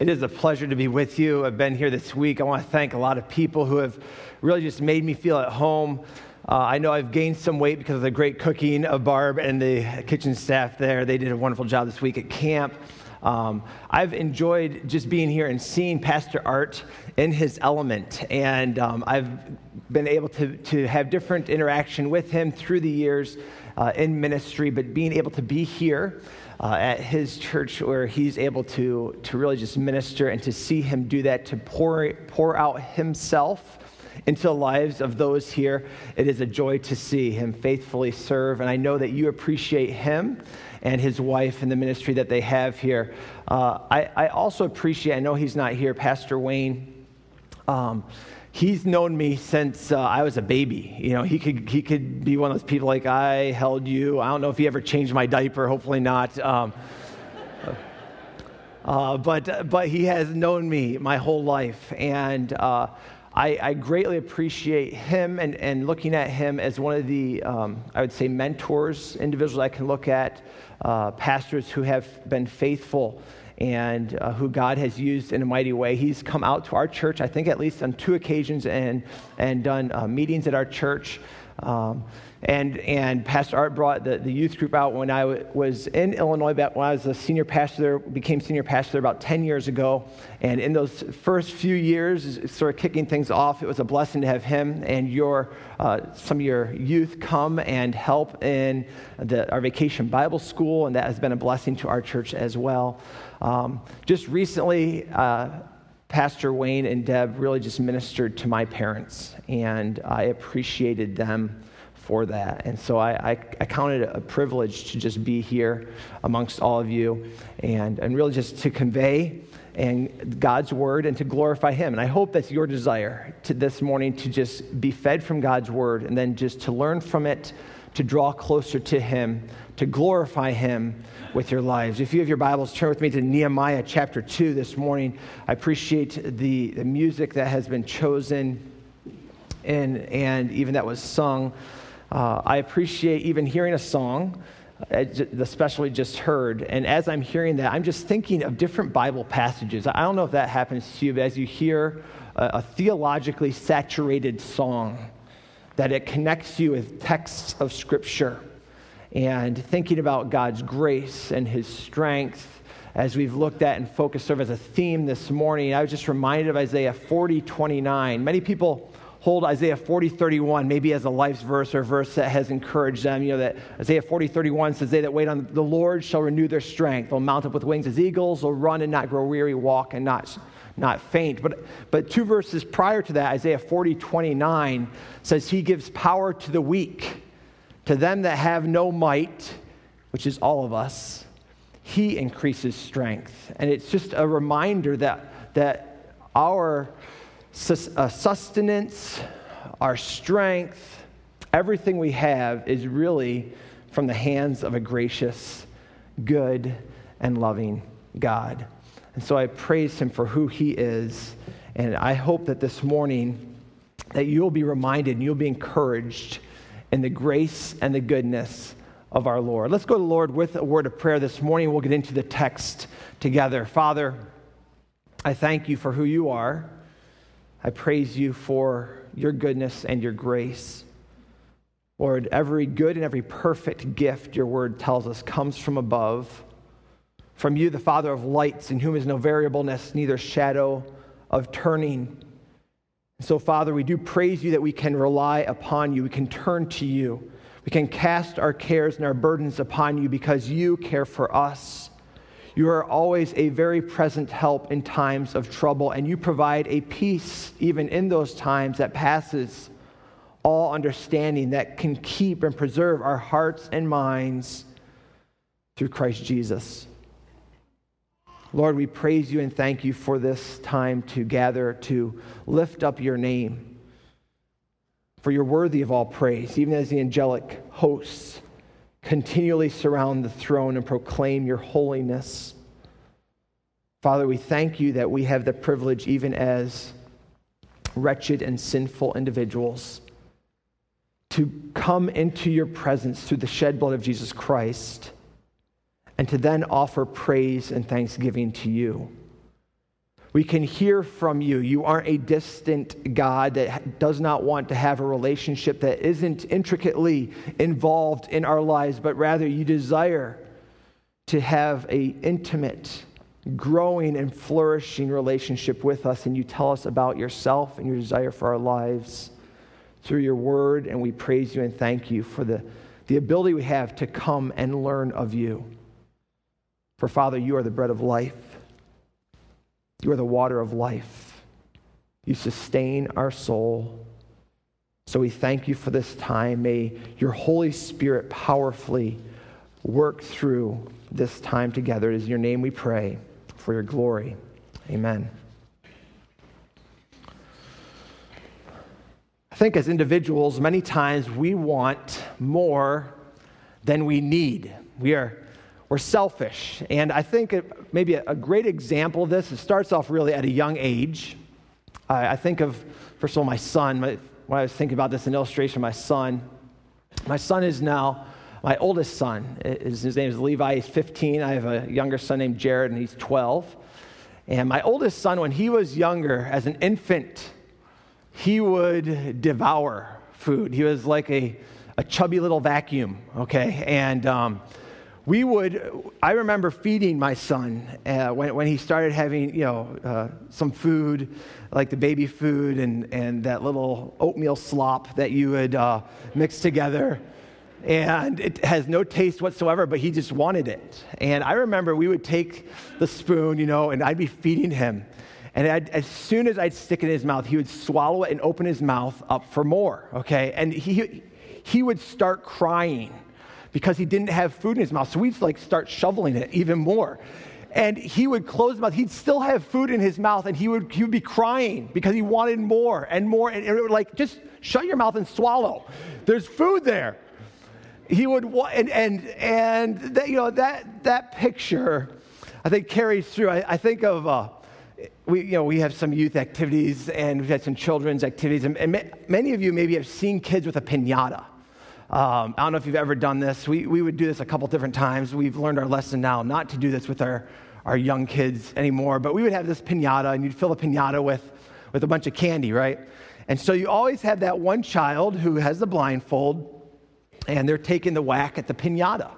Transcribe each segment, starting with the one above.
It is a pleasure to be with you. I've been here this week. I want to thank a lot of people who have really just made me feel at home. Uh, I know I've gained some weight because of the great cooking of Barb and the kitchen staff there. They did a wonderful job this week at camp. Um, I've enjoyed just being here and seeing Pastor Art in his element, and um, I've been able to, to have different interaction with him through the years uh, in ministry, but being able to be here uh, at his church where he's able to, to really just minister and to see him do that, to pour, pour out himself into the lives of those here. It is a joy to see him faithfully serve. And I know that you appreciate him and his wife and the ministry that they have here. Uh, I, I, also appreciate, I know he's not here, Pastor Wayne. Um, he's known me since uh, I was a baby. You know, he could, he could be one of those people like, I held you. I don't know if he ever changed my diaper, hopefully not. Um, uh, but, but he has known me my whole life. And uh, I, I, greatly appreciate him and, and looking at him as one of the, um, I would say, mentors, individuals I can look at, uh, pastors who have been faithful and uh, who God has used in a mighty way. He's come out to our church, I think at least on two occasions, and, and done uh, meetings at our church. Um, and, and Pastor Art brought the, the youth group out when I w- was in Illinois, back when I was a senior pastor there, became senior pastor there about 10 years ago. And in those first few years, sort of kicking things off, it was a blessing to have him and your, uh, some of your youth come and help in the, our vacation Bible school. And that has been a blessing to our church as well. Um, just recently, uh, Pastor Wayne and Deb really just ministered to my parents, and I appreciated them for that. And so I, I, I counted it a privilege to just be here amongst all of you and, and really just to convey and God's word and to glorify Him. And I hope that's your desire to this morning to just be fed from God's word and then just to learn from it, to draw closer to Him, to glorify Him with your lives. If you have your Bibles, turn with me to Nehemiah chapter 2 this morning. I appreciate the, the music that has been chosen and, and even that was sung. Uh, I appreciate even hearing a song, uh, especially just heard. And as I'm hearing that, I'm just thinking of different Bible passages. I don't know if that happens to you, but as you hear a, a theologically saturated song, that it connects you with texts of Scripture and thinking about God's grace and His strength as we've looked at and focused sort of as a theme this morning, I was just reminded of Isaiah 40, 29. Many people hold Isaiah 40, 31 maybe as a life's verse or verse that has encouraged them. You know, that Isaiah 40, 31 says, They that wait on the Lord shall renew their strength. They'll mount up with wings as eagles. They'll run and not grow weary, walk and not, not faint. But, but two verses prior to that, Isaiah 40, 29 says, He gives power to the weak to them that have no might, which is all of us, he increases strength. And it's just a reminder that, that our uh, sustenance, our strength, everything we have is really from the hands of a gracious, good, and loving God. And so I praise him for who he is. And I hope that this morning that you'll be reminded and you'll be encouraged in the grace and the goodness of our Lord. Let's go to the Lord with a word of prayer this morning. We'll get into the text together. Father, I thank you for who you are. I praise you for your goodness and your grace. Lord, every good and every perfect gift, your word tells us, comes from above. From you, the Father of lights, in whom is no variableness, neither shadow of turning. So, Father, we do praise you that we can rely upon you. We can turn to you. We can cast our cares and our burdens upon you because you care for us. You are always a very present help in times of trouble, and you provide a peace even in those times that passes all understanding, that can keep and preserve our hearts and minds through Christ Jesus. Lord, we praise you and thank you for this time to gather to lift up your name. For you're worthy of all praise, even as the angelic hosts continually surround the throne and proclaim your holiness. Father, we thank you that we have the privilege, even as wretched and sinful individuals, to come into your presence through the shed blood of Jesus Christ and to then offer praise and thanksgiving to you. We can hear from you. You aren't a distant God that does not want to have a relationship that isn't intricately involved in our lives, but rather you desire to have a intimate, growing and flourishing relationship with us and you tell us about yourself and your desire for our lives through your word and we praise you and thank you for the, the ability we have to come and learn of you. For Father, you are the bread of life. You are the water of life. You sustain our soul. So we thank you for this time. May your Holy Spirit powerfully work through this time together. It is your name we pray for your glory. Amen. I think as individuals, many times we want more than we need. We are we're selfish. And I think it, maybe a, a, great example of this, it starts off really at a young age. I, I think of, first of all, my son. My, when I was thinking about this, an illustration of my son. My son is now my oldest son. His, his name is Levi. He's 15. I have a younger son named Jared, and he's 12. And my oldest son, when he was younger, as an infant, he would devour food. He was like a, a chubby little vacuum, okay? And um, we would, I remember feeding my son uh, when, when he started having, you know, uh, some food, like the baby food and, and that little oatmeal slop that you would uh, mix together. And it has no taste whatsoever, but he just wanted it. And I remember we would take the spoon, you know, and I'd be feeding him. And I'd, as soon as I'd stick it in his mouth, he would swallow it and open his mouth up for more, okay? And he, he would start crying because he didn't have food in his mouth. So we'd like start shoveling it even more. And he would close his mouth. He'd still have food in his mouth, and he would, he would be crying because he wanted more and more. And it would like, just shut your mouth and swallow. There's food there. He would, and, and, and that, you know, that, that picture, I think, carries through. I, I think of, uh, we, you know, we have some youth activities and we've had some children's activities. And, and many of you maybe have seen kids with a pinata. Um, I don't know if you've ever done this. We, we would do this a couple different times. We've learned our lesson now not to do this with our, our young kids anymore, but we would have this pinata, and you'd fill a pinata with, with a bunch of candy, right? And so you always have that one child who has the blindfold, and they're taking the whack at the pinata.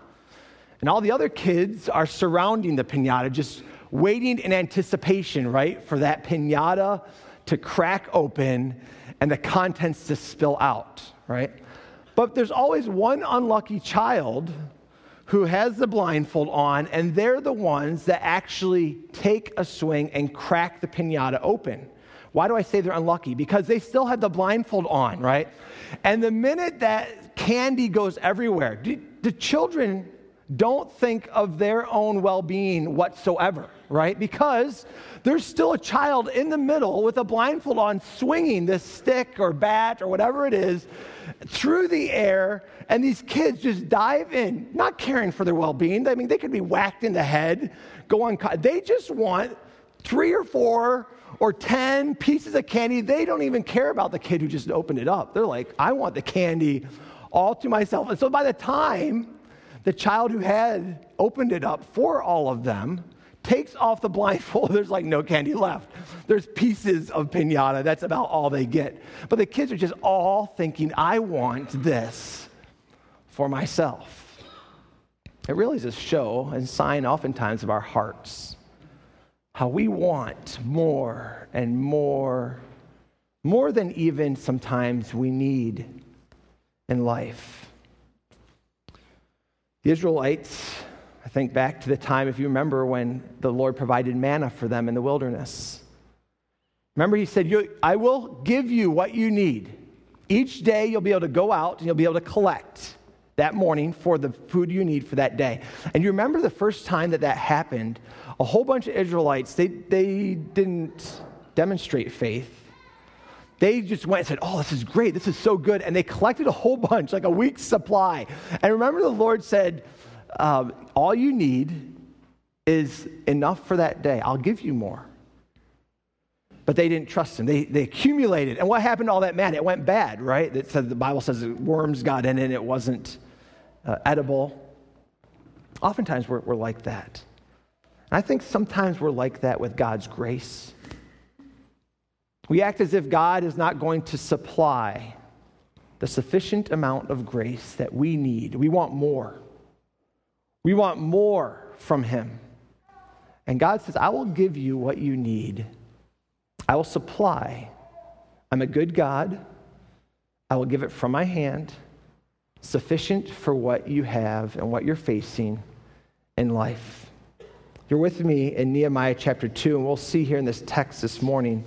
And all the other kids are surrounding the pinata, just waiting in anticipation, right, for that pinata to crack open and the contents to spill out, right? But there's always one unlucky child who has the blindfold on, and they're the ones that actually take a swing and crack the pinata open. Why do I say they're unlucky? Because they still have the blindfold on, right? And the minute that candy goes everywhere, the children don't think of their own well being whatsoever, right? Because there's still a child in the middle with a blindfold on, swinging this stick or bat or whatever it is through the air, and these kids just dive in, not caring for their well being. I mean, they could be whacked in the head, go on. They just want three or four or 10 pieces of candy. They don't even care about the kid who just opened it up. They're like, I want the candy all to myself. And so by the time the child who had opened it up for all of them takes off the blindfold, there's like no candy left. There's pieces of pinata. That's about all they get. But the kids are just all thinking, I want this for myself. It really is a show and sign, oftentimes, of our hearts. How we want more and more, more than even sometimes we need in life. The Israelites, I think back to the time, if you remember, when the Lord provided manna for them in the wilderness. Remember, He said, I will give you what you need. Each day you'll be able to go out and you'll be able to collect that morning for the food you need for that day. And you remember the first time that that happened, a whole bunch of Israelites, they, they didn't demonstrate faith. They just went and said, Oh, this is great. This is so good. And they collected a whole bunch, like a week's supply. And remember, the Lord said, um, All you need is enough for that day. I'll give you more. But they didn't trust him. They, they accumulated. And what happened to all that man? It went bad, right? It said, the Bible says worms got in it, it wasn't uh, edible. Oftentimes we're, we're like that. And I think sometimes we're like that with God's grace. We act as if God is not going to supply the sufficient amount of grace that we need. We want more. We want more from Him. And God says, I will give you what you need, I will supply. I'm a good God. I will give it from my hand, sufficient for what you have and what you're facing in life. You're with me in Nehemiah chapter 2, and we'll see here in this text this morning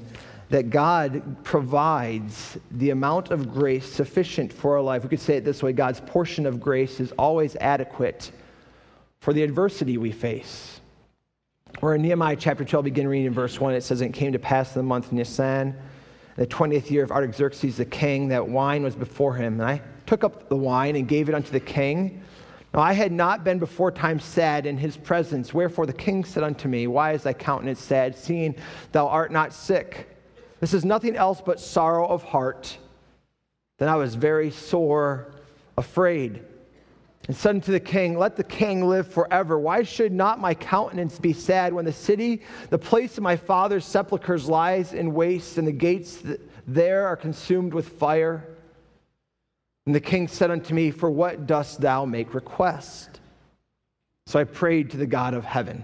that God provides the amount of grace sufficient for our life. We could say it this way God's portion of grace is always adequate for the adversity we face. We're in Nehemiah chapter 12, begin reading in verse 1. It says, It came to pass in the month Nisan, the 20th year of Artaxerxes the king, that wine was before him. And I took up the wine and gave it unto the king. Now I had not been before time sad in his presence. Wherefore the king said unto me, Why is thy countenance sad, seeing thou art not sick? This is nothing else but sorrow of heart. Then I was very sore afraid and said unto the king, Let the king live forever. Why should not my countenance be sad when the city, the place of my father's sepulchres, lies in waste, and the gates there are consumed with fire? And the king said unto me, For what dost thou make request? So I prayed to the God of heaven.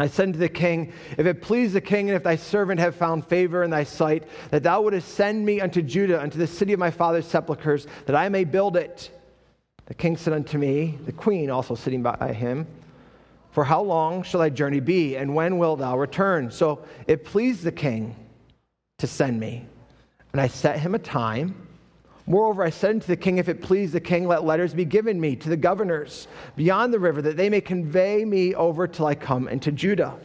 I said unto the king, If it please the king, and if thy servant have found favor in thy sight, that thou wouldest send me unto Judah, unto the city of my father's sepulchres, that I may build it. The king said unto me, the queen also sitting by him, For how long shall thy journey be, and when wilt thou return? So it pleased the king to send me. And I set him a time Moreover, I said unto the king, If it please the king, let letters be given me to the governors beyond the river, that they may convey me over till I come into Judah.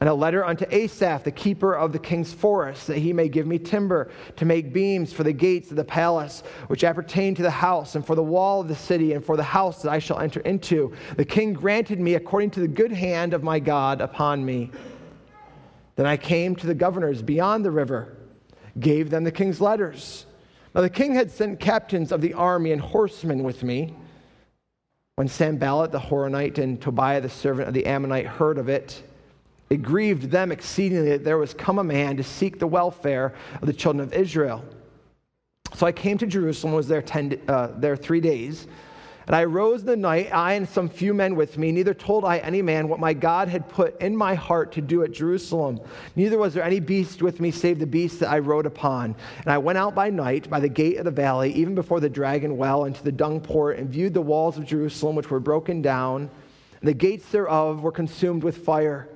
And a letter unto Asaph, the keeper of the king's forest, that he may give me timber to make beams for the gates of the palace, which appertain to the house, and for the wall of the city, and for the house that I shall enter into. The king granted me according to the good hand of my God upon me. Then I came to the governors beyond the river, gave them the king's letters. Now the king had sent captains of the army and horsemen with me. When Sanballat the Horonite and Tobiah the servant of the Ammonite heard of it, it grieved them exceedingly that there was come a man to seek the welfare of the children of Israel. So I came to Jerusalem, was there, ten, uh, there three days. And I rose in the night, I and some few men with me. Neither told I any man what my God had put in my heart to do at Jerusalem. Neither was there any beast with me save the beast that I rode upon. And I went out by night by the gate of the valley, even before the dragon well, into the dung port, and viewed the walls of Jerusalem, which were broken down. And the gates thereof were consumed with fire.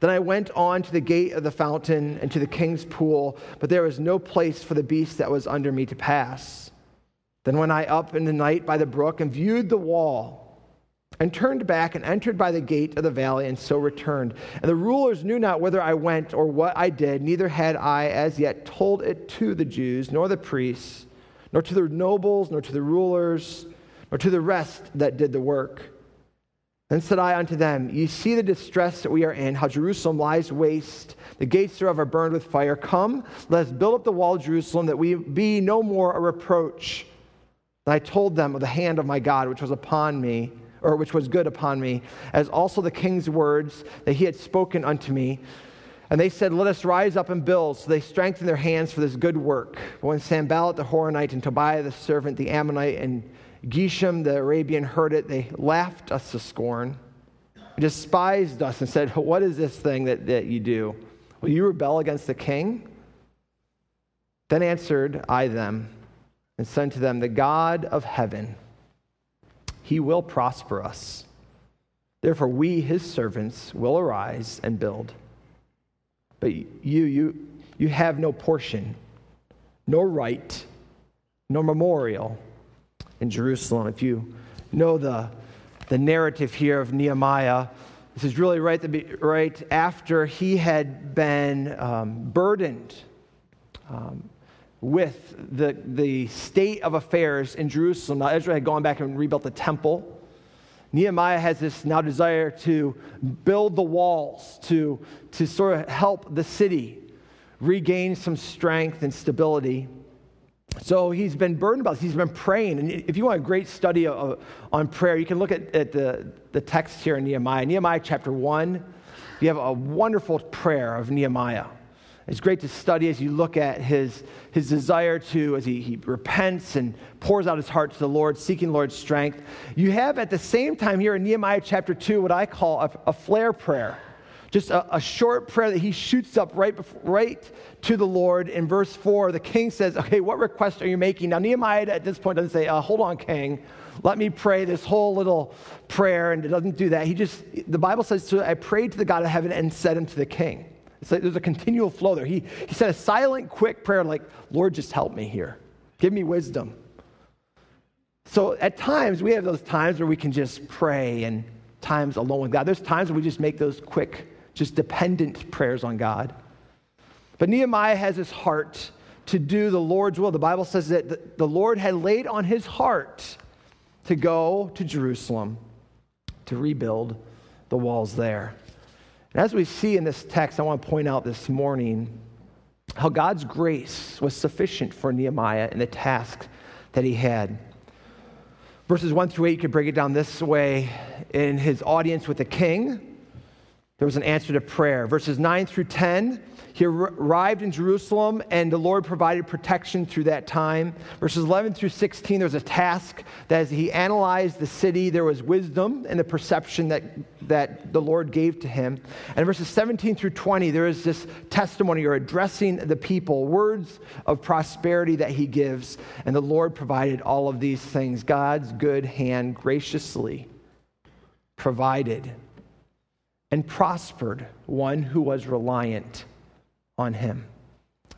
Then I went on to the gate of the fountain and to the king's pool, but there was no place for the beast that was under me to pass. Then went I up in the night by the brook and viewed the wall, and turned back and entered by the gate of the valley, and so returned. And the rulers knew not whither I went or what I did, neither had I as yet told it to the Jews, nor the priests, nor to the nobles, nor to the rulers, nor to the rest that did the work. Then said I unto them, Ye see the distress that we are in, how Jerusalem lies waste, the gates thereof are burned with fire. Come, let us build up the wall of Jerusalem, that we be no more a reproach and I told them of the hand of my God, which was upon me, or which was good upon me, as also the king's words that he had spoken unto me. And they said, Let us rise up and build. So they strengthened their hands for this good work. But when Sanballat the Horonite and Tobiah the servant, the Ammonite, and Geshem the Arabian heard it, they laughed us to scorn, despised us, and said, What is this thing that, that you do? Will you rebel against the king? Then answered I them, and said to them, The God of heaven, he will prosper us. Therefore, we, his servants, will arise and build. But you, you, you have no portion, no right, no memorial in Jerusalem. If you know the, the narrative here of Nehemiah, this is really right, the, right after he had been um, burdened um, with the, the state of affairs in Jerusalem. Now, Ezra had gone back and rebuilt the temple. Nehemiah has this now desire to build the walls, to, to sort of help the city regain some strength and stability. So he's been burdened about this. He's been praying. And if you want a great study of, on prayer, you can look at, at the, the text here in Nehemiah. Nehemiah chapter 1, you have a wonderful prayer of Nehemiah. It's great to study as you look at his, his desire to, as he, he repents and pours out his heart to the Lord, seeking Lord's strength. You have at the same time here in Nehemiah chapter 2 what I call a, a flare prayer. Just a, a, short prayer that he shoots up right, before, right to the Lord. In verse 4, the king says, Okay, what request are you making? Now, Nehemiah at this point doesn't say, uh, Hold on, king. Let me pray this whole little prayer. And it doesn't do that. He just, the Bible says, so I prayed to the God of heaven and said unto the king. It's like there's a continual flow there. He, he said a silent, quick prayer like, Lord, just help me here. Give me wisdom. So at times, we have those times where we can just pray and times alone with God. There's times where we just make those quick, just dependent prayers on God. But Nehemiah has his heart to do the Lord's will. The Bible says that the Lord had laid on his heart to go to Jerusalem to rebuild the walls there. And as we see in this text, I want to point out this morning how God's grace was sufficient for Nehemiah in the task that he had. Verses 1 through 8, you could break it down this way. In his audience with the king, there was an answer to prayer. Verses 9 through 10, he arrived in Jerusalem, and the Lord provided protection through that time. Verses 11 through 16, there's a task that as he analyzed the city, there was wisdom and the perception that, that the Lord gave to him. And verses 17 through 20, there is this testimony or addressing the people, words of prosperity that he gives. And the Lord provided all of these things. God's good hand graciously provided and prospered one who was reliant on him.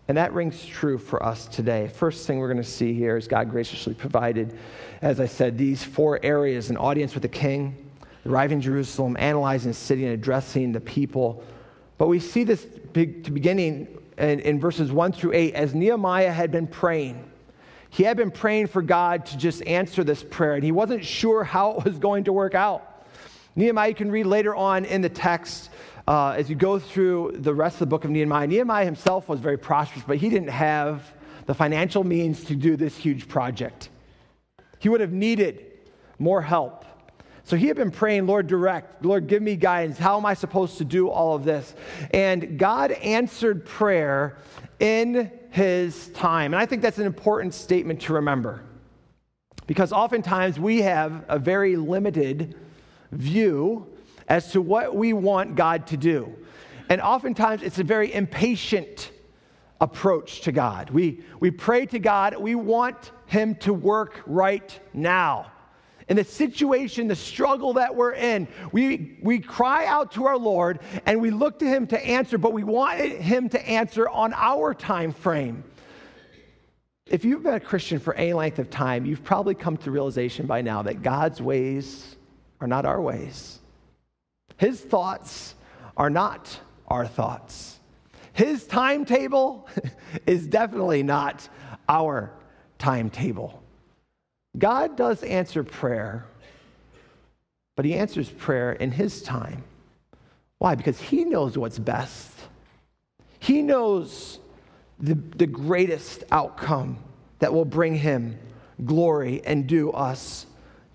And that rings true for us today. First thing we're going to see here is God graciously provided, as I said, these four areas an audience with the king, arriving in Jerusalem, analyzing the city, and addressing the people. But we see this big, beginning in, in verses 1 through 8 as Nehemiah had been praying. He had been praying for God to just answer this prayer, and he wasn't sure how it was going to work out. Nehemiah, you can read later on in the text, uh, as you go through the rest of the book of Nehemiah, Nehemiah himself was very prosperous, but he didn't have the financial means to do this huge project. He would have needed more help. So he had been praying, Lord, direct, Lord, give me guidance. How am I supposed to do all of this? And God answered prayer in his time. And I think that's an important statement to remember because oftentimes we have a very limited view as to what we want God to do. And oftentimes it's a very impatient approach to God. We, we pray to God, we want Him to work right now. In the situation, the struggle that we're in, we, we cry out to our Lord and we look to Him to answer, but we want Him to answer on our time frame. If you've been a Christian for any length of time, you've probably come to realization by now that God's ways are not our ways. His thoughts are not our thoughts. His timetable is definitely not our timetable. God does answer prayer, but He answers prayer in His time. Why? Because He knows what's best. He knows the, the greatest outcome that will bring Him glory and do us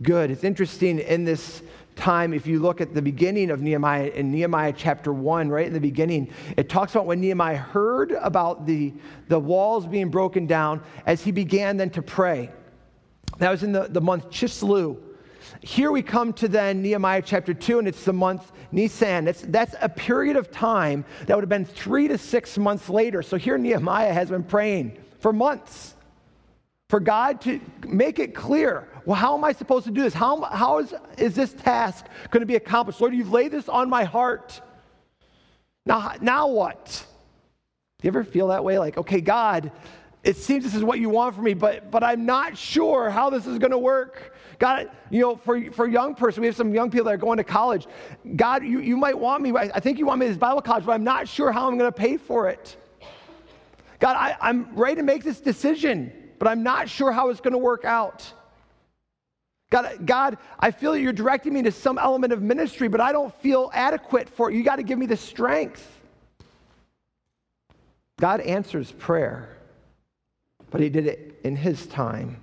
good. It's interesting in this time, if you look at the beginning of Nehemiah, in Nehemiah chapter 1, right in the beginning, it talks about when Nehemiah heard about the, the walls being broken down as he began then to pray. That was in the, the month Chisleu. Here we come to then Nehemiah chapter 2, and it's the month Nisan. That's, that's a period of time that would have been three to six months later. So here Nehemiah has been praying for months for God to make it clear well, how am I supposed to do this? How, how is, is this task going to be accomplished? Lord, you've laid this on my heart. Now, now what? Do you ever feel that way? Like, okay, God, it seems this is what you want for me, but, but I'm not sure how this is going to work. God, you know, for, for a young person, we have some young people that are going to college. God, you, you might want me, I think you want me to this Bible college, but I'm not sure how I'm going to pay for it. God, I, I'm ready to make this decision, but I'm not sure how it's going to work out. God, God, I feel you're directing me to some element of ministry, but I don't feel adequate for it. You got to give me the strength. God answers prayer, but He did it in His time.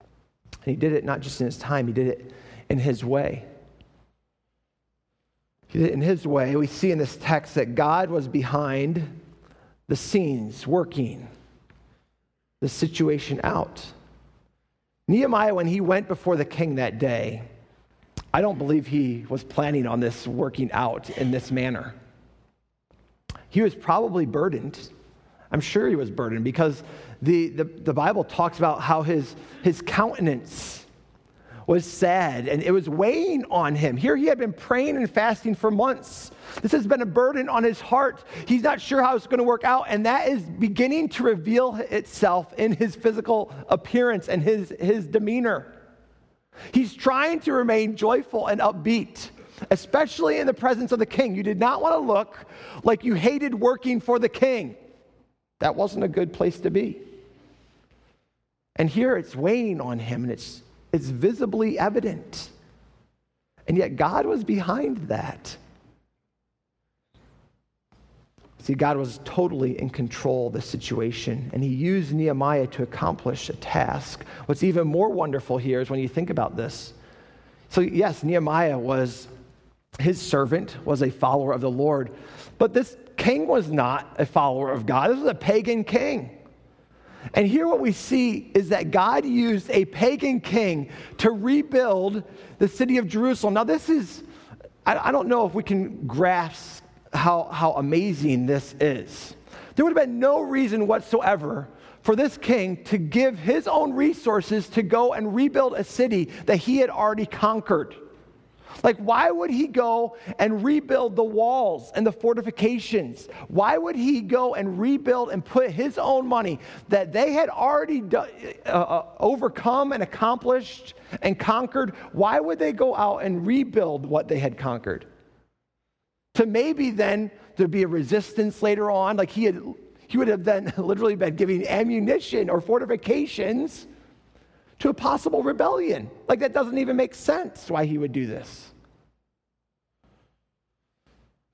And He did it not just in His time, He did it in His way. He did it in His way. We see in this text that God was behind the scenes, working the situation out. Nehemiah, when he went before the king that day, I don't believe he was planning on this working out in this manner. He was probably burdened. I'm sure he was burdened because the, the, the Bible talks about how his, his countenance was sad and it was weighing on him. Here he had been praying and fasting for months. This has been a burden on his heart. He's not sure how it's going to work out, and that is beginning to reveal itself in his physical appearance and his, his demeanor. He's trying to remain joyful and upbeat, especially in the presence of the king. You did not want to look like you hated working for the king. That wasn't a good place to be. And here it's weighing on him, and it's it's visibly evident. And yet, God was behind that. See, God was totally in control of the situation, and He used Nehemiah to accomplish a task. What's even more wonderful here is when you think about this. So, yes, Nehemiah was, his servant was a follower of the Lord, but this king was not a follower of God. This was a pagan king. And here, what we see is that God used a pagan king to rebuild the city of Jerusalem. Now, this is, I, I don't know if we can grasp how, how amazing this is. There would have been no reason whatsoever for this king to give his own resources to go and rebuild a city that he had already conquered. Like, why would he go and rebuild the walls and the fortifications? Why would he go and rebuild and put his own money that they had already do, uh, uh, overcome and accomplished and conquered? Why would they go out and rebuild what they had conquered? To maybe then there'd be a resistance later on, like he had. He would have then literally been giving ammunition or fortifications to a possible rebellion. Like, that doesn't even make sense why he would do this.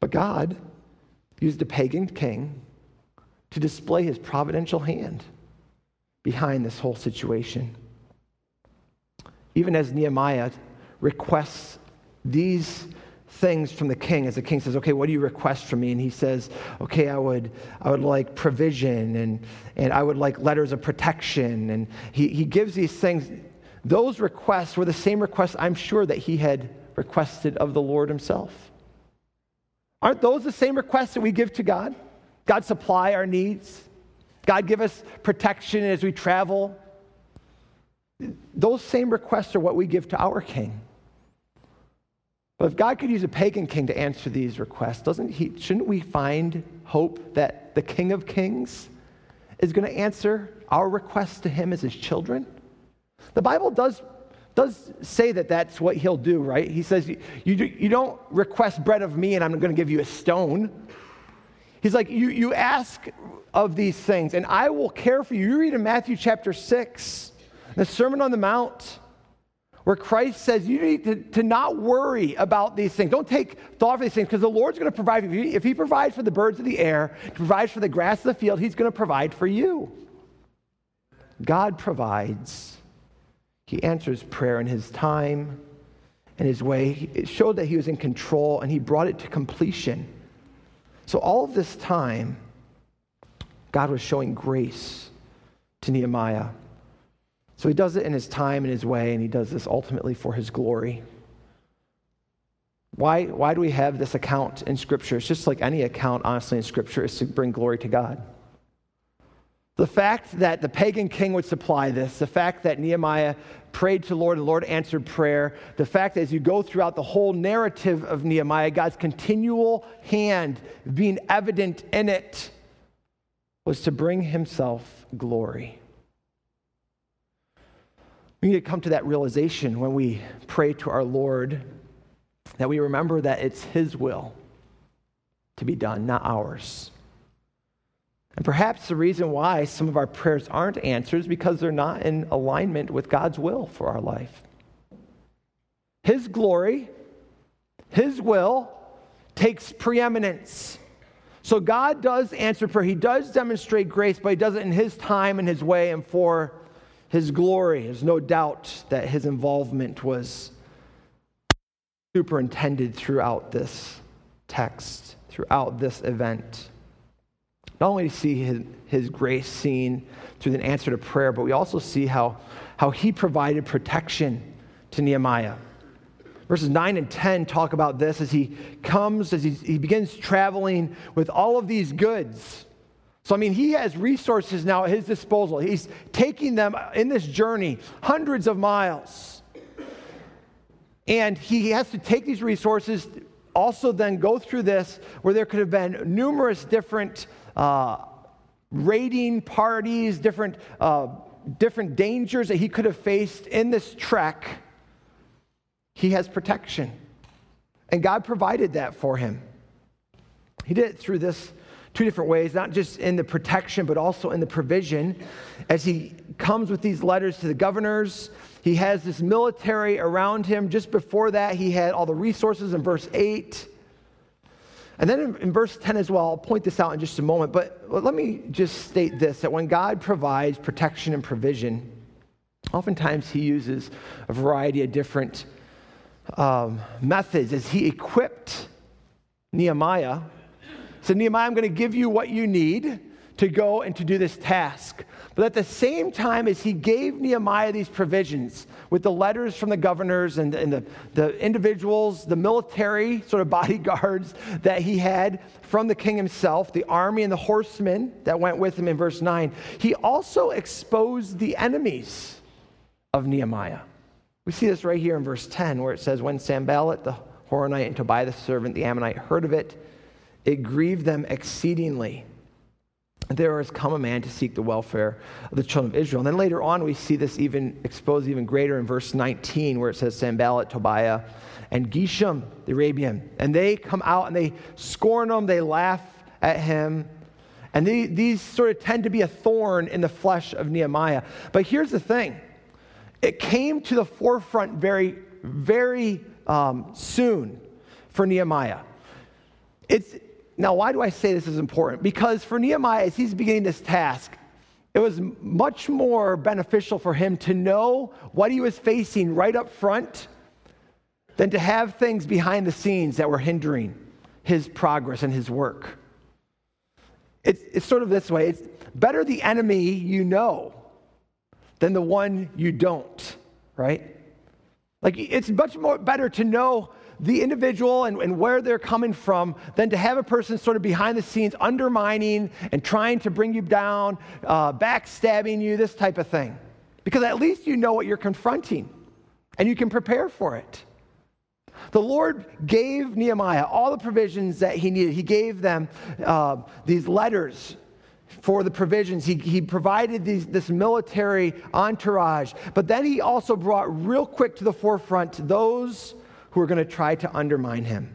But God used a pagan king to display his providential hand behind this whole situation. Even as Nehemiah requests these things from the king as the king says okay what do you request from me? And he says okay i would i would like provision and and i would like letters of protection. And he, he gives these things. Those requests were the same requests i'm sure that he had requested of the lord himself. Aren't those the same requests that we give to god? God supply our needs. God give us protection as we travel. Those same requests are what we give to our king but if God could use a pagan king to answer these requests, doesn't he, shouldn't we find hope that the King of Kings is going to answer our requests to him as his children? The Bible does, does say that that's what he'll do, right? He says, you, you, you don't request bread of me and I'm going to give you a stone. He's like, you, you ask of these things and I will care for you. You read in Matthew chapter 6, the Sermon on the Mount where Christ says you need to, to not worry about these things. Don't take thought for these things because the Lord's going to provide for you. If He provides for the birds of the air, provides for the grass of the field, He's going to provide for you. God provides. He answers prayer in His time and His way. It showed that He was in control and He brought it to completion. So, all of this time, God was showing grace to Nehemiah. So he does it in his time and his way, and he does this ultimately for his glory. Why, why do we have this account in Scripture? It's just like any account, honestly, in Scripture, is to bring glory to God. The fact that the pagan king would supply this, the fact that Nehemiah prayed to the Lord, and the Lord answered prayer, the fact that as you go throughout the whole narrative of Nehemiah, God's continual hand being evident in it was to bring himself glory. We need to come to that realization when we pray to our Lord that we remember that it's His will to be done, not ours. And perhaps the reason why some of our prayers aren't answered is because they're not in alignment with God's will for our life. His glory, His will takes preeminence. So God does answer prayer. He does demonstrate grace, but He does it in His time and His way and for his glory. There's no doubt that his involvement was superintended throughout this text, throughout this event. Not only do we see his, his grace seen through the answer to prayer, but we also see how, how he provided protection to Nehemiah. Verses 9 and 10 talk about this as he comes, as he, he begins traveling with all of these goods. So, I mean, he has resources now at his disposal. He's taking them in this journey hundreds of miles. And he has to take these resources, also then go through this where there could have been numerous different uh, raiding parties, different, uh, different dangers that he could have faced in this trek he has protection. And God provided that for him. He did it through this two different ways, not just in the protection, but also in the provision. As he comes with these letters to the governors, he has this military around him. Just before that, he had all the resources in verse 8. And then in, in, verse 10 as well, I'll point this out in just a moment, but let me just state this that when God provides protection and provision, oftentimes he uses a variety of different um, methods as he equipped Nehemiah. Said, Nehemiah, I'm going to give you what you need to go and to do this task. But at the same time, as he gave Nehemiah these provisions with the letters from the governors and, and the, the individuals, the military sort of bodyguards that he had from the king himself, the army and the horsemen that went with him in verse 9, he also exposed the enemies of Nehemiah. We see this right here in verse 10 where it says, When Sanballat the Horonite and Tobiah the servant, the Ammonite, heard of it, it grieved them exceedingly. There has come a man to seek the welfare of the children of Israel. And then later on, we see this even exposed even greater in verse 19, where it says Sanballat, Tobiah, and Geshem the Arabian. And they come out and they scorn him, they laugh at him. And they, these sort of tend to be a thorn in the flesh of Nehemiah. But here's the thing it came to the forefront very, very um, soon for Nehemiah. It's, now, why do I say this is important? Because for Nehemiah, as he's beginning this task, it was much more beneficial for him to know what he was facing right up front than to have things behind the scenes that were hindering his progress and his work. It's, it's sort of this way it's better the enemy you know than the one you don't, right? Like it's much more better to know the individual and, and, where they're coming from than to have a person sort of behind the scenes undermining and trying to bring you down, uh, backstabbing you, this type of thing. Because at least you know what you're confronting and you can prepare for it. The Lord gave Nehemiah all the provisions that he needed. He gave them uh, these letters for the provisions. He, he provided these, this military entourage, but then he also brought real quick to the forefront those who are going to try to undermine him.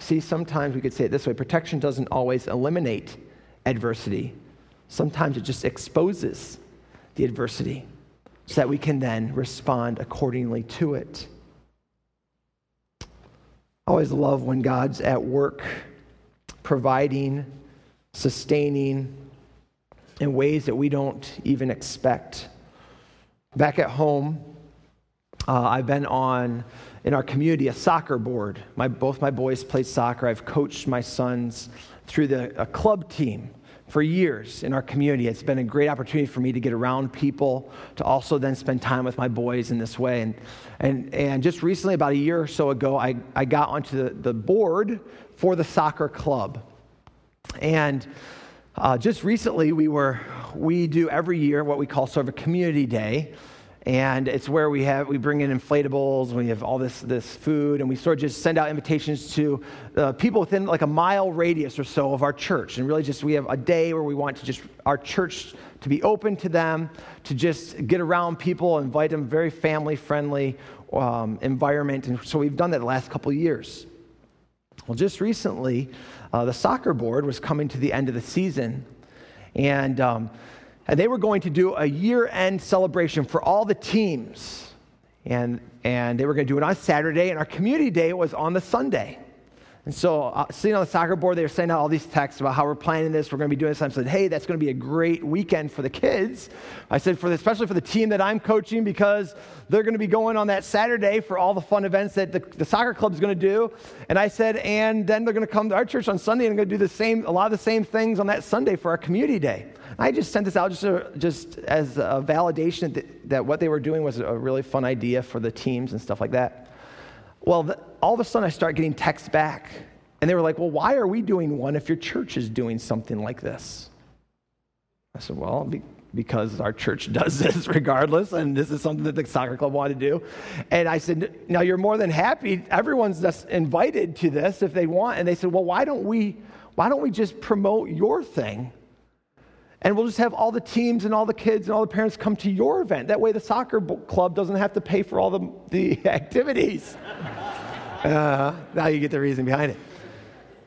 See, sometimes we could say it this way protection doesn't always eliminate adversity, sometimes it just exposes the adversity so that we can then respond accordingly to it. I always love when God's at work providing sustaining in ways that we don't even expect. Back at home, uh, I've been on, in our community, a soccer board. My, both my boys play soccer. I've coached my sons through the, a club team for years in our community. It's been a great opportunity for me to get around people, to also then spend time with my boys in this way. And, and, and just recently, about a year or so ago, I, I got onto the, the board for the soccer club. And uh, just recently, we were we do every year what we call sort of a community day, and it's where we have we bring in inflatables, we have all this this food, and we sort of just send out invitations to uh, people within like a mile radius or so of our church, and really just we have a day where we want to just our church to be open to them, to just get around people, invite them, very family friendly um, environment, and so we've done that the last couple years. Well, just recently, uh, the soccer board was coming to the end of the season, and, um, and they were going to do a year end celebration for all the teams. And, and they were going to do it on Saturday, and our community day was on the Sunday. And so, uh, sitting on the soccer board, they were sending out all these texts about how we're planning this, we're going to be doing this. I said, hey, that's going to be a great weekend for the kids. I said, for the, especially for the team that I'm coaching, because they're going to be going on that Saturday for all the fun events that the, the soccer club is going to do. And I said, and then they're going to come to our church on Sunday and going to do the same, a lot of the same things on that Sunday for our community day. I just sent this out just, to, just as a validation that, that what they were doing was a really fun idea for the teams and stuff like that. Well, the, all of a sudden, I start getting texts back. And they were like, Well, why are we doing one if your church is doing something like this? I said, Well, be, because our church does this regardless, and this is something that the soccer club wanted to do. And I said, Now you're more than happy. Everyone's just invited to this if they want. And they said, Well, why don't we, why don't we just promote your thing? And we'll just have all the teams and all the kids and all the parents come to your event. That way, the soccer club doesn't have to pay for all the, the activities. Uh, now you get the reason behind it.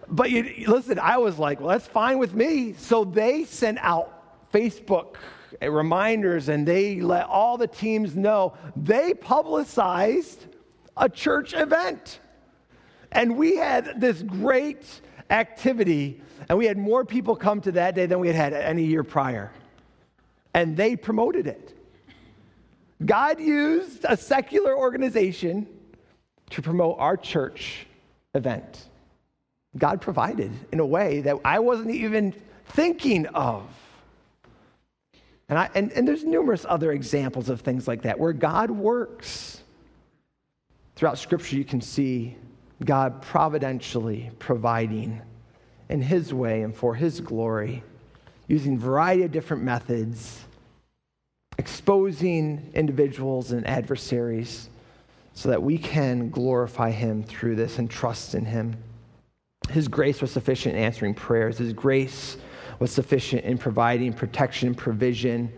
But you, listen, I was like, well, that's fine with me. So they sent out Facebook reminders and they let all the teams know they publicized a church event. And we had this great activity, and we had more people come to that day than we had had any year prior. And they promoted it. God used a secular organization to promote our church event. God provided in a way that I wasn't even thinking of. And, I, and, and there's numerous other examples of things like that where God works. Throughout Scripture, you can see God providentially providing in His way and for His glory, using a variety of different methods, exposing individuals and adversaries so that we can glorify Him through this and trust in Him. His grace was sufficient in answering prayers. His grace was sufficient in providing protection provision.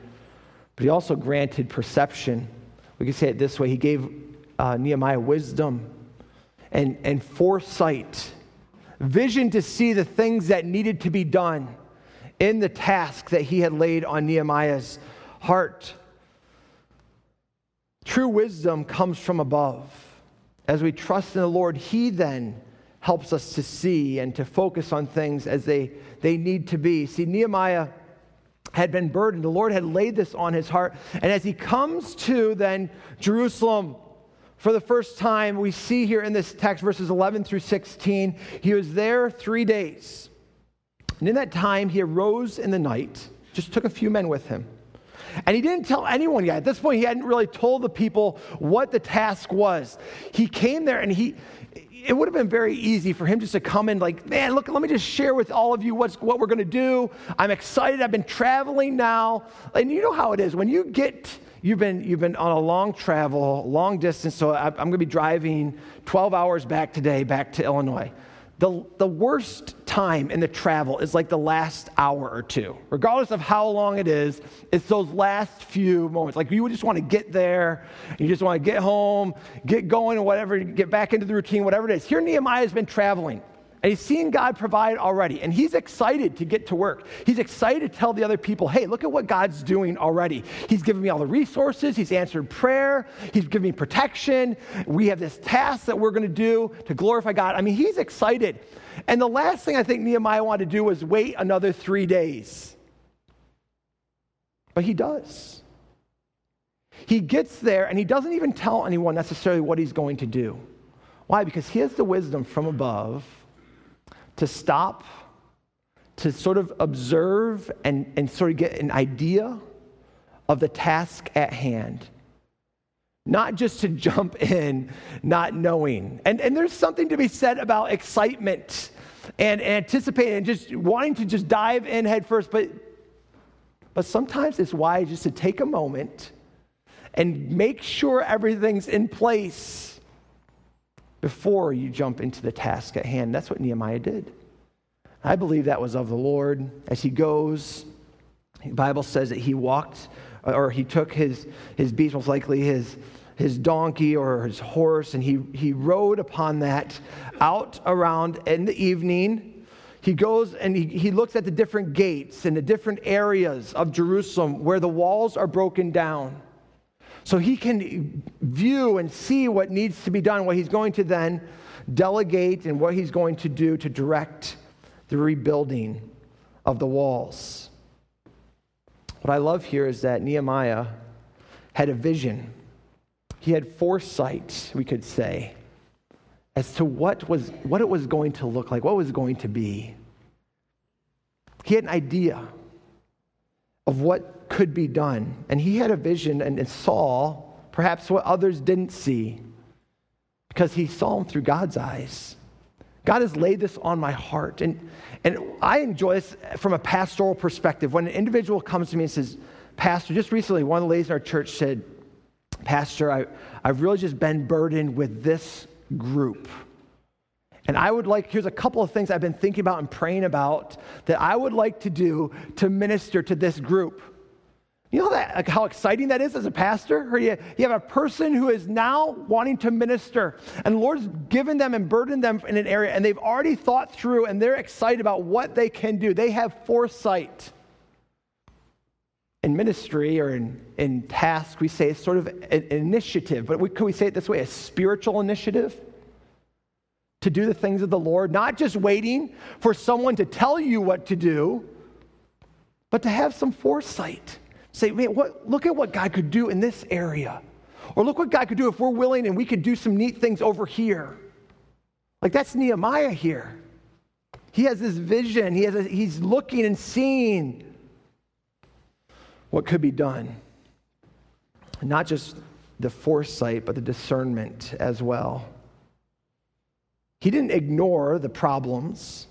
But he also granted perception. We can say it this way He gave uh, Nehemiah wisdom and, and foresight, vision to see the things that needed to be done in the task that he had laid on Nehemiah's heart. True wisdom comes from above. As we trust in the Lord, He then helps us to see and to focus on things as they, they need to be. See, Nehemiah had been burdened. The Lord had laid this on his heart. And as he comes to then Jerusalem for the first time, we see here in this text, verses 11 through 16, he was there three days. And in that time, he arose in the night, just took a few men with him and he didn't tell anyone yet. At this point, he hadn't really told the people what the task was. He came there and he, it would have been very easy for him just to come in like, man, look, let me just share with all of you what's, what we're going to do. I'm excited. I've been traveling now. And you know how it is. When you get, you've been, you've been on a long travel, long distance. So I'm going to be driving 12 hours back today, back to Illinois the, the worst time in the travel is like the last hour or two. Regardless of how long it is, it's those last few moments. Like you just want to get there, you just want to get home, get going, and whatever, get back into the routine, whatever it is. Here, Nehemiah has been traveling. And he's seen God provide already. And he's excited to get to work. He's excited to tell the other people, hey, look at what God's doing already. He's given me all the resources. He's answered prayer. He's given me protection. We have this task that we're going to do to glorify God. I mean, he's excited. And the last thing I think Nehemiah wanted to do was wait another three days. But he does. He gets there and he doesn't even tell anyone necessarily what he's going to do. Why? Because he has the wisdom from above to stop, to sort of observe and, and sort of get an idea of the task at hand. Not just to jump in not knowing. And, and there's something to be said about excitement and, and anticipating and just wanting to just dive in head first. But, but sometimes it's wise just to take a moment and make sure everything's in place before you jump into the task at hand. That's what Nehemiah did. I believe that was of the Lord. As he goes, the Bible says that he walked, or he took his, his beast, most likely his, his donkey or his horse, and he, he rode upon that out around in the evening. He goes and he, he looks at the different gates and the different areas of Jerusalem where the walls are broken down. So he can view and see what needs to be done, what he's going to then delegate and what he's going to do to direct the rebuilding of the walls. What I love here is that Nehemiah had a vision. He had foresight, we could say, as to what, was, what it was going to look like, what was going to be. He had an idea of what could be done. And he had a vision and saw perhaps what others didn't see because he saw them through God's eyes. God has laid this on my heart. And, and I enjoy this from a pastoral perspective. When an individual comes to me and says, Pastor, just recently, one of the ladies in our church said, Pastor, I, I've really just been burdened with this group. And I would like, here's a couple of things I've been thinking about and praying about that I would like to do to minister to this group. You know that, like how exciting that is as a pastor? Or you, you have a person who is now wanting to minister, and the Lord's given them and burdened them in an area, and they've already thought through and they're excited about what they can do. They have foresight. In ministry or in, in task, we say it's sort of an initiative, but we, could we say it this way a spiritual initiative? To do the things of the Lord, not just waiting for someone to tell you what to do, but to have some foresight Say, man, what, look at what God could do in this area. Or look what God could do if we're willing and we could do some neat things over here. Like that's Nehemiah here. He has this vision, he has a, he's looking and seeing what could be done. Not just the foresight, but the discernment as well. He didn't ignore the problems.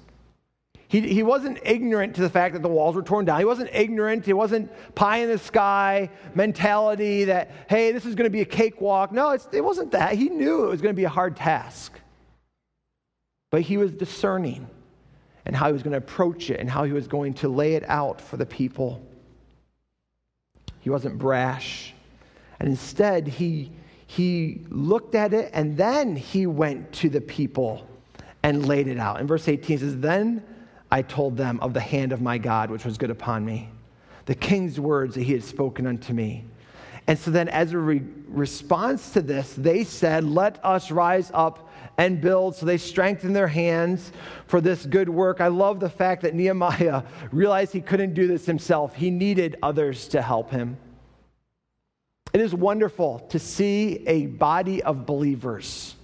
He, he wasn't ignorant to the fact that the walls were torn down. He wasn't ignorant. He wasn't pie in the sky mentality that, hey, this is going to be a cakewalk. No, it wasn't that. He knew it was going to be a hard task. But he was discerning and how he was going to approach it and how he was going to lay it out for the people. He wasn't brash. And instead, he, he looked at it and then he went to the people and laid it out. In verse 18 says, Then I told them of the hand of my God, which was good upon me, the king's words that he had spoken unto me. And so then, as a re- response to this, they said, Let us rise up and build. So they strengthened their hands for this good work. I love the fact that Nehemiah realized he couldn't do this himself, he needed others to help him. It is wonderful to see a body of believers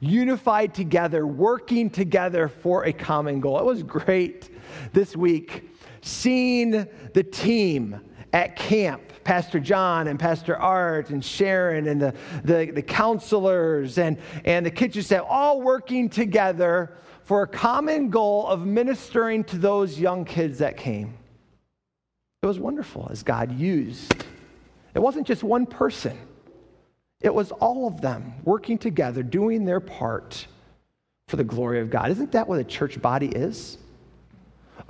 unified together, working together for a common goal. It was great this week seeing the team at camp pastor john and pastor art and sharon and the, the, the counselors and, and the kitchen staff all working together for a common goal of ministering to those young kids that came. It was wonderful as god used. It wasn't just one person it was all of them working together, doing their part for the glory of God. Isn't that what a church body is?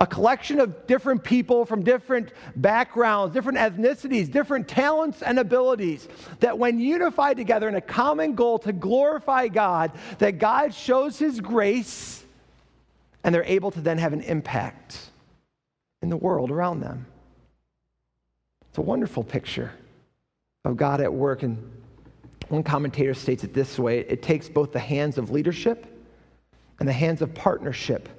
A collection of different people from different backgrounds, different ethnicities, different talents and abilities that, when unified together in a common goal to glorify God, that God shows His grace and they're able to then have an impact in the world around them. It's a wonderful picture of God at work and one commentator states it this way it takes both the hands of leadership and the hands of partnership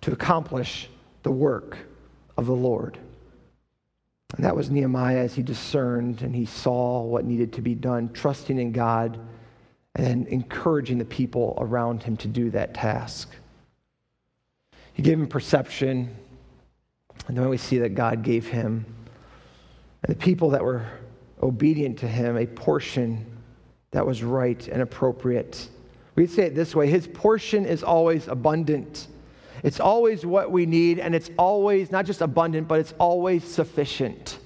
to accomplish the work of the Lord. And that was Nehemiah as he discerned and he saw what needed to be done, trusting in God and encouraging the people around him to do that task. He gave him perception, and then we see that God gave him and the people that were obedient to him a portion that was right and appropriate. We'd say it this way His portion is always abundant. It's always what we need, and it's always not just abundant, but it's always sufficient.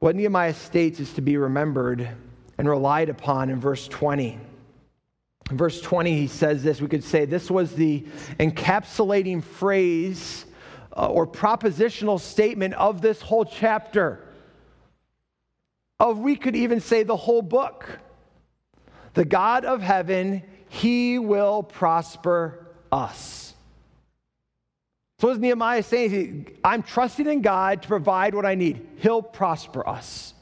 What Nehemiah states is to be remembered and relied upon in verse 20. In verse 20, he says this. We could say this was the encapsulating phrase uh, or propositional statement of this whole chapter of, we could even say, the whole book. The God of heaven, he will prosper us. So, as Nehemiah saying, I'm trusting in God to provide what I need. He'll prosper us,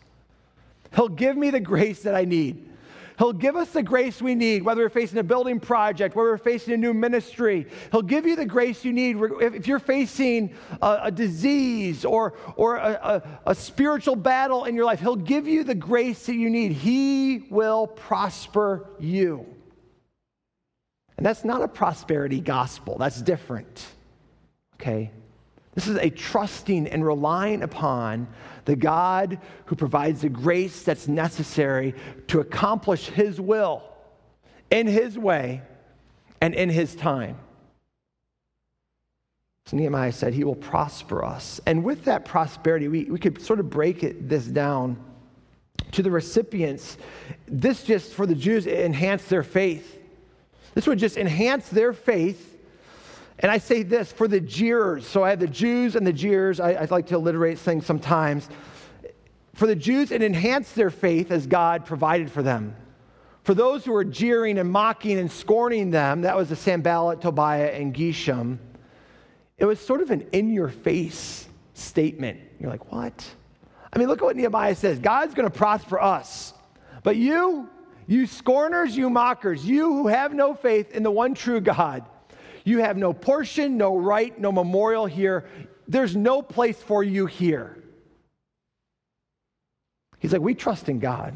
He'll give me the grace that I need. He'll give us the grace we need, whether we're facing a building project, whether we're facing a new ministry. He'll give you the grace you need. If you're facing a, a disease or, or a, a, a spiritual battle in your life, He'll give you the grace that you need. He will prosper you. And that's not a prosperity gospel, that's different. Okay? This is a trusting and relying upon the God who provides the grace that's necessary to accomplish His will in His way and in His time. So Nehemiah said, He will prosper us. And with that prosperity, we, we could sort of break it, this down to the recipients. This just, for the Jews, enhanced their faith. This would just enhance their faith and I say this for the jeers. So I have the Jews and the jeers. I, I like to alliterate things sometimes. For the Jews, it enhanced their faith as God provided for them. For those who were jeering and mocking and scorning them, that was the Sanballat, Tobiah, and Geshem. It was sort of an in your face statement. You're like, what? I mean, look at what Nehemiah says God's going to prosper us. But you, you scorners, you mockers, you who have no faith in the one true God, you have no portion, no right, no memorial here. There's no place for you here. He's like, we trust in God.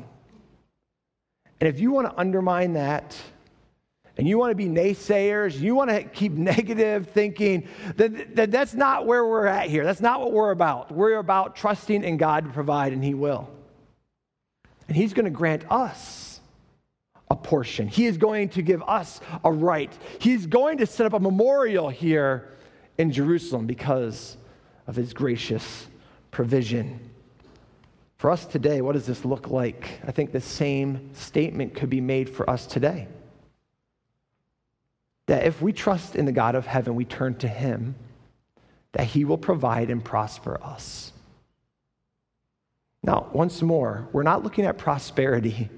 And if you want to undermine that, and you want to be naysayers, you want to keep negative thinking, that, that that's not where we're at here. That's not what we're about. We're about trusting in God to provide, and He will. And He's going to grant us a portion. He is going to give us a right. He's going to set up a memorial here in Jerusalem because of his gracious provision. For us today, what does this look like? I think the same statement could be made for us today. That if we trust in the God of heaven, we turn to him, that he will provide and prosper us. Now, once more, we're not looking at prosperity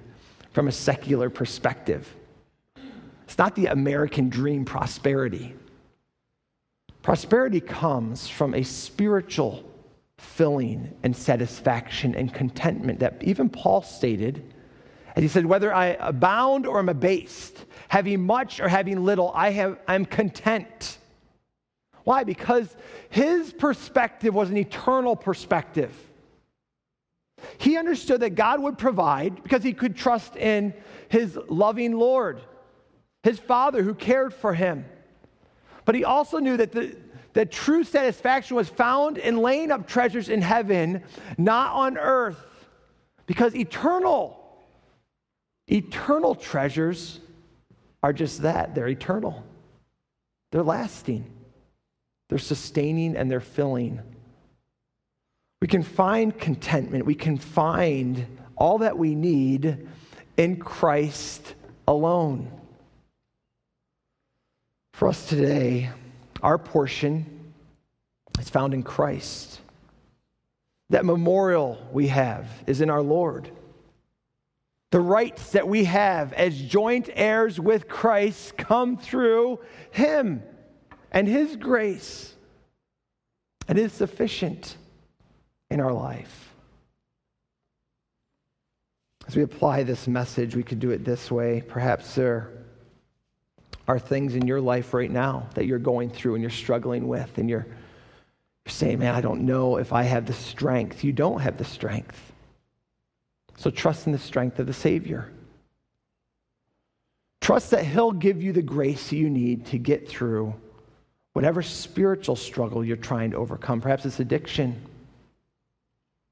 from a secular perspective. It's not the American dream prosperity. Prosperity comes from a spiritual filling and satisfaction and contentment that even Paul stated. As he said, whether I abound or am abased, having much or having little, I have, I'm content. Why? Because his perspective was an eternal perspective. He understood that God would provide because he could trust in his loving Lord, his Father who cared for him. But he also knew that the that true satisfaction was found in laying up treasures in heaven, not on earth, because eternal, eternal treasures are just that they're eternal, they're lasting, they're sustaining, and they're filling. We can find contentment. We can find all that we need in Christ alone. For us today, our portion is found in Christ. That memorial we have is in our Lord. The rights that we have as joint heirs with Christ come through Him and His grace. And it is sufficient in our life. As we apply this message, we could do it this way. Perhaps there are things in your life right now that you're going through and you're struggling with, and you're, you're saying, Man, I don't know if I have the strength. You don't have the strength. So trust in the strength of the Savior. Trust that He'll give you the grace you need to get through whatever spiritual struggle you're trying to overcome. Perhaps it's addiction.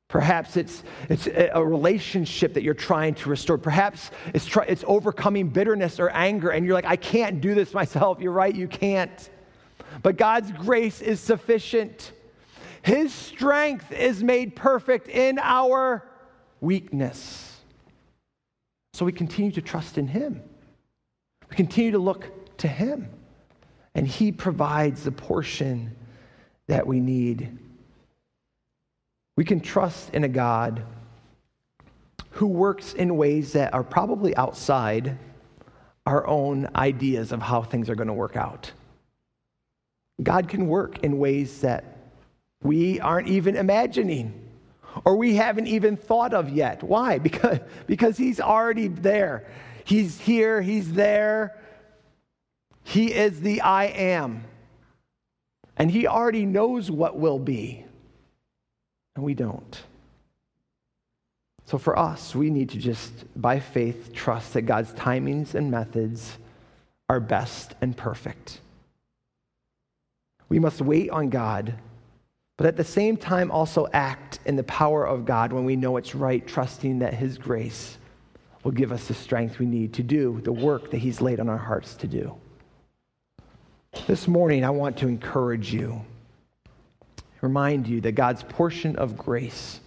Perhaps it's, it's a relationship that you're trying to restore. Perhaps it's, try, it's overcoming bitterness or anger, and you're like, I can't do this myself. You're right, you can't. But God's grace is sufficient. His strength is made perfect in our weakness. So we continue to trust in Him. We continue to look to Him. And He provides the portion that we need. We can trust in a God who works in ways that are probably outside our own ideas of how things are going to work out. God can work in ways that we aren't even imagining or we haven't even thought of yet. Why? Because, because He's already there. He's here, He's there. He is the I am. And He already knows what will be, and we don't. So for us, we need to just, by faith, trust that God's timings and methods are best and perfect. We must wait on God, but at the same time also act in the power of God when we know it's right, trusting that His grace will give us the strength we need to do the work that He's laid on our hearts to do. This morning, I want to encourage you, remind you that God's portion of grace,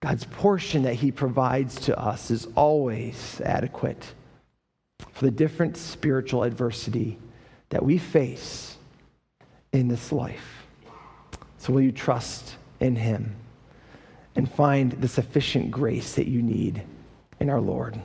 God's portion that He provides to us, is always adequate for the different spiritual adversity that we face in this life. So, will you trust in Him and find the sufficient grace that you need in our Lord?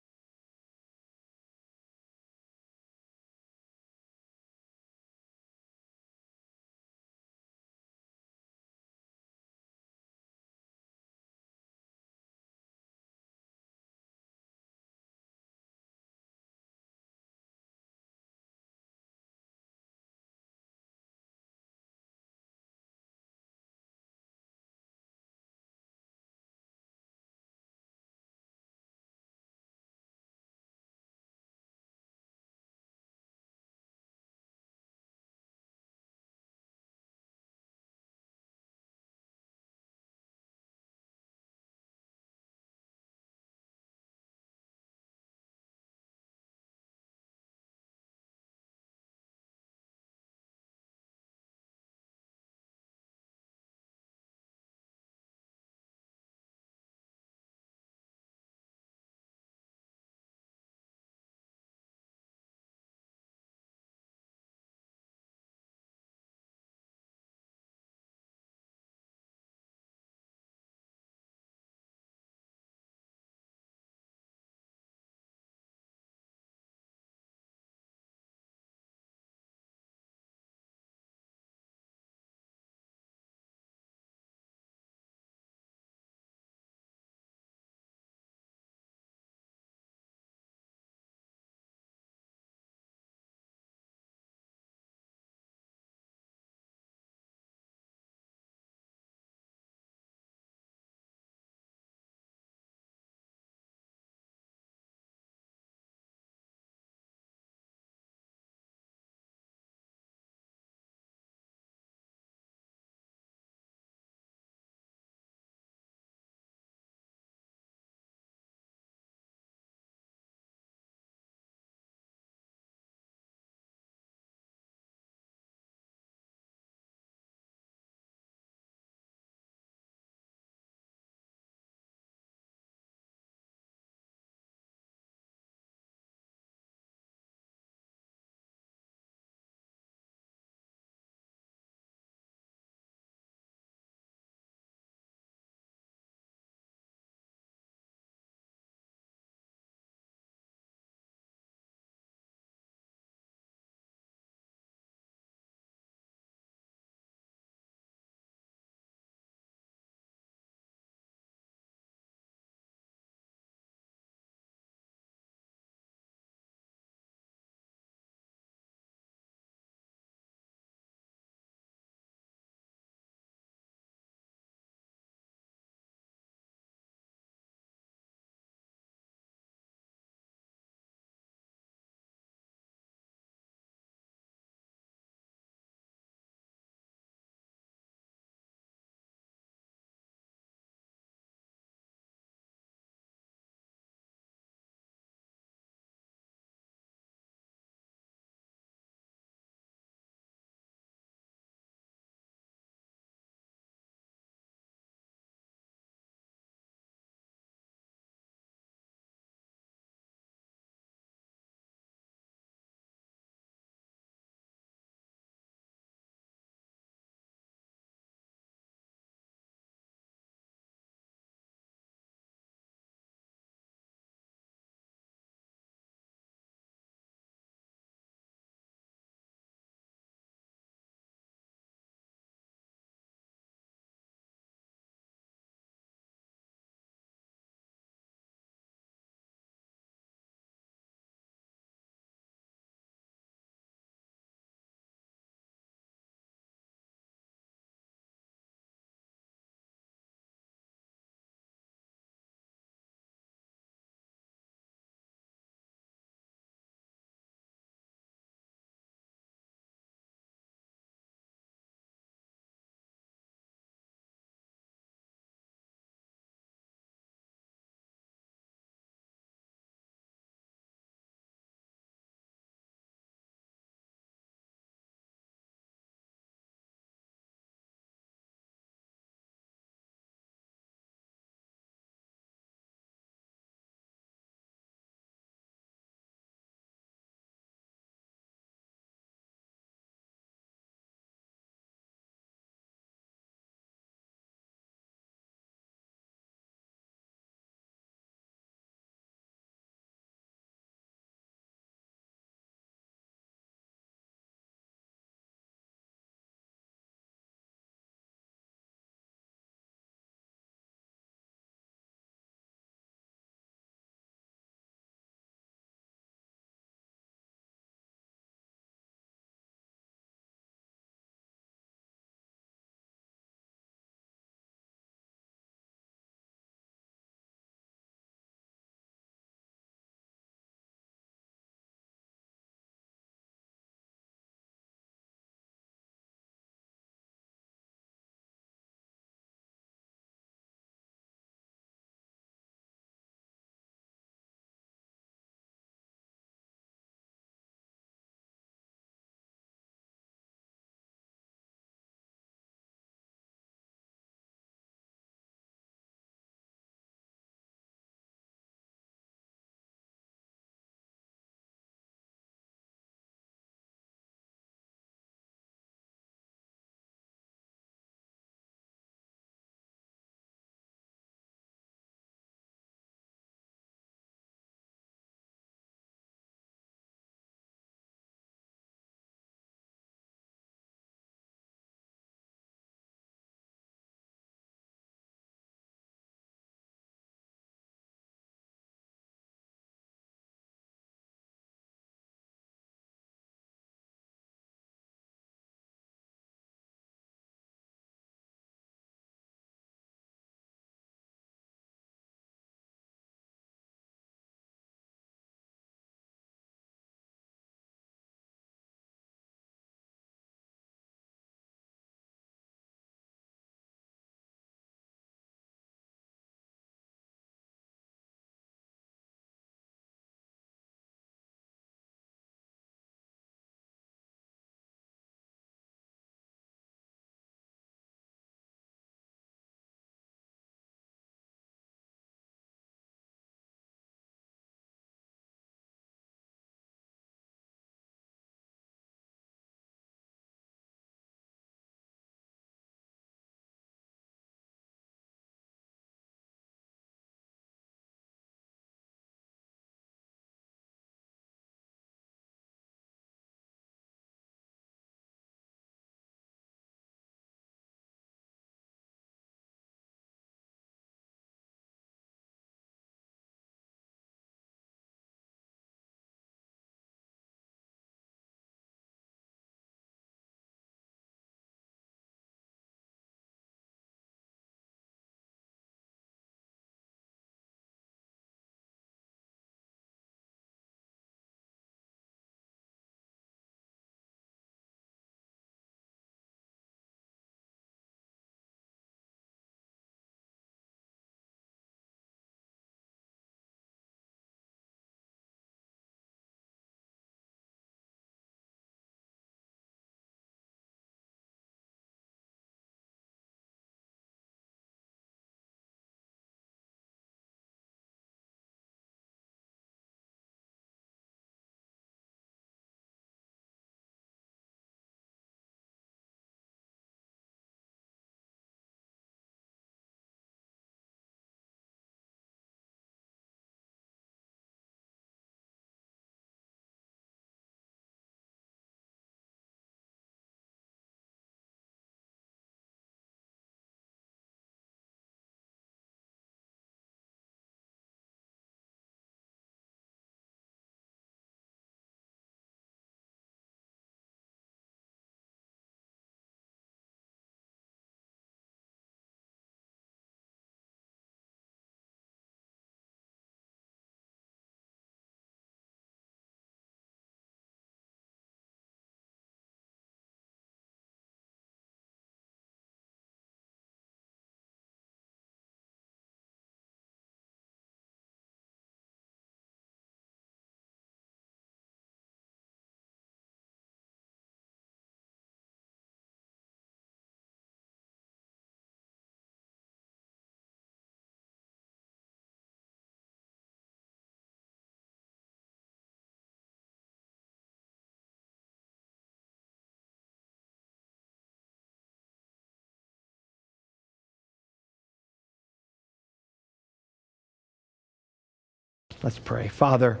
Let's pray. Father,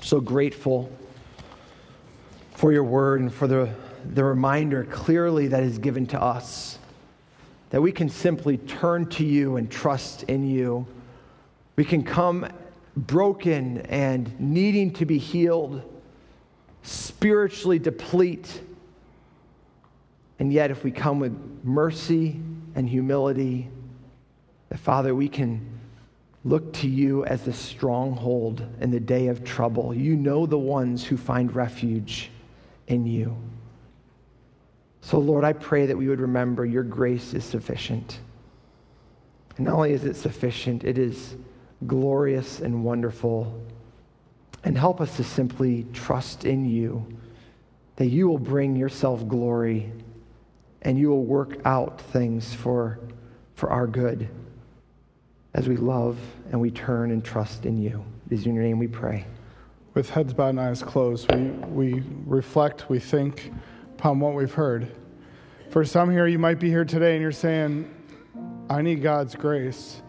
so grateful for your word and for the, the reminder clearly that is given to us that we can simply turn to you and trust in you. We can come broken and needing to be healed, spiritually deplete. And yet, if we come with mercy and humility, that Father, we can look to you as the stronghold in the day of trouble. You know the ones who find refuge in you. So, Lord, I pray that we would remember your grace is sufficient. And not only is it sufficient, it is glorious and wonderful. And help us to simply trust in you that you will bring yourself glory and you will work out things for, for our good as we love and we turn and trust in you. It is in your name we pray. With heads bowed and eyes closed, we, we reflect, we think upon what we've heard. For some here, you might be here today and you're saying, I need God's grace.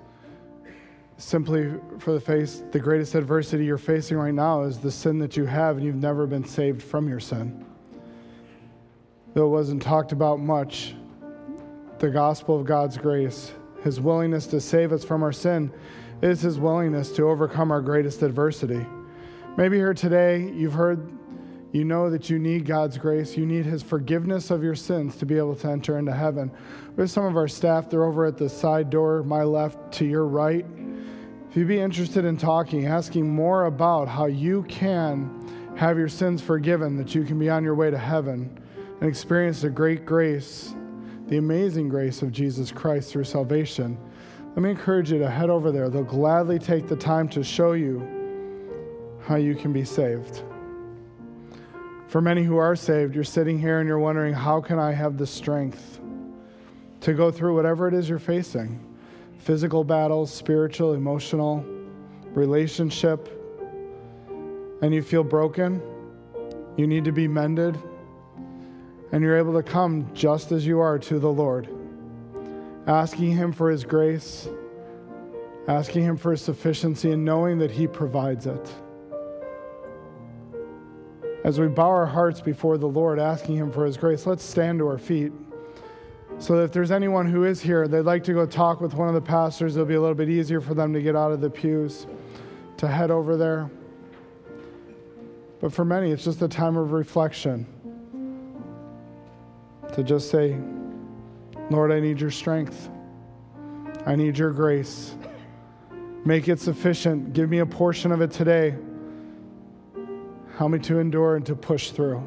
Simply for the face, the greatest adversity you're facing right now is the sin that you have, and you've never been saved from your sin. Though it wasn't talked about much, the gospel of God's grace his willingness to save us from our sin is his willingness to overcome our greatest adversity. Maybe here today you've heard, you know that you need God's grace. You need his forgiveness of your sins to be able to enter into heaven. There's some of our staff, they're over at the side door, my left to your right. If you'd be interested in talking, asking more about how you can have your sins forgiven, that you can be on your way to heaven and experience the great grace the amazing grace of Jesus Christ through salvation, let me encourage you to head over there. They'll gladly take the time to show you how you can be saved. For many who are saved, you're sitting here and you're wondering, how can I have the strength to go through whatever it is you're facing? Physical battles, spiritual, emotional, relationship, and you feel broken, you need to be mended, and you're able to come just as you are to the Lord, asking Him for His grace, asking Him for His sufficiency, and knowing that He provides it. As we bow our hearts before the Lord, asking Him for His grace, let's stand to our feet. So if there's anyone who is here, they'd like to go talk with one of the pastors, it'll be a little bit easier for them to get out of the pews to head over there. But for many, it's just a time of reflection to just say, Lord, I need your strength. I need your grace. Make it sufficient. Give me a portion of it today. Help me to endure and to push through.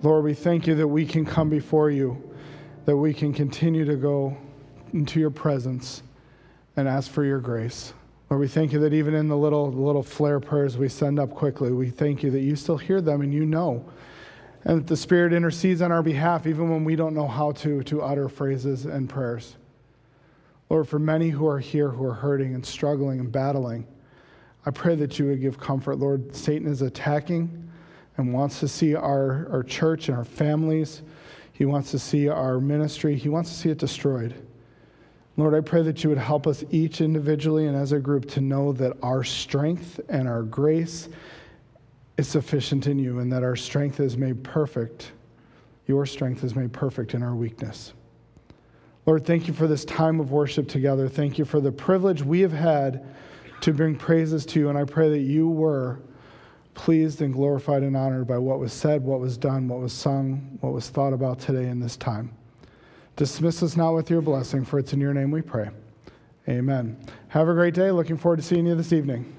Lord, we thank you that we can come before you, that we can continue to go into your presence and ask for your grace. Lord, we thank you that even in the little, little flare prayers we send up quickly, we thank you that you still hear them and you know. And that the Spirit intercedes on our behalf even when we don't know how to, to utter phrases and prayers. Lord, for many who are here who are hurting and struggling and battling, I pray that you would give comfort. Lord, Satan is attacking and wants to see our, our church and our families. He wants to see our ministry. He wants to see it destroyed. Lord, I pray that you would help us each individually and as a group to know that our strength and our grace is sufficient in you and that our strength is made perfect. Your strength is made perfect in our weakness. Lord, thank you for this time of worship together. Thank you for the privilege we have had to bring praises to you. And I pray that you were pleased and glorified and honored by what was said, what was done, what was sung, what was thought about today in this time. Dismiss us now with your blessing, for it's in your name we pray. Amen. Have a great day. Looking forward to seeing you this evening.